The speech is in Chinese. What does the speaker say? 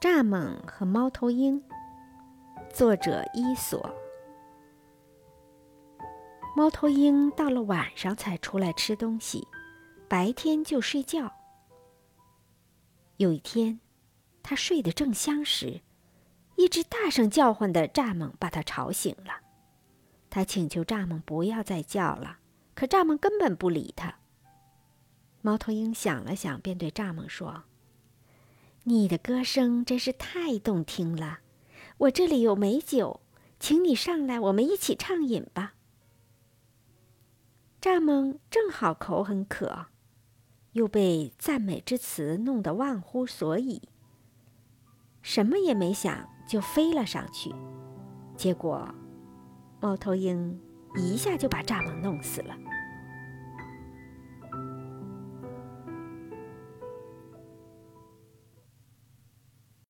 蚱蜢和猫头鹰，作者伊索。猫头鹰到了晚上才出来吃东西，白天就睡觉。有一天，它睡得正香时，一只大声叫唤的蚱蜢把它吵醒了。它请求蚱蜢不要再叫了，可蚱蜢根本不理它。猫头鹰想了想，便对蚱蜢说。你的歌声真是太动听了，我这里有美酒，请你上来，我们一起畅饮吧。蚱蜢正好口很渴，又被赞美之词弄得忘乎所以，什么也没想就飞了上去，结果，猫头鹰一下就把蚱蜢弄死了。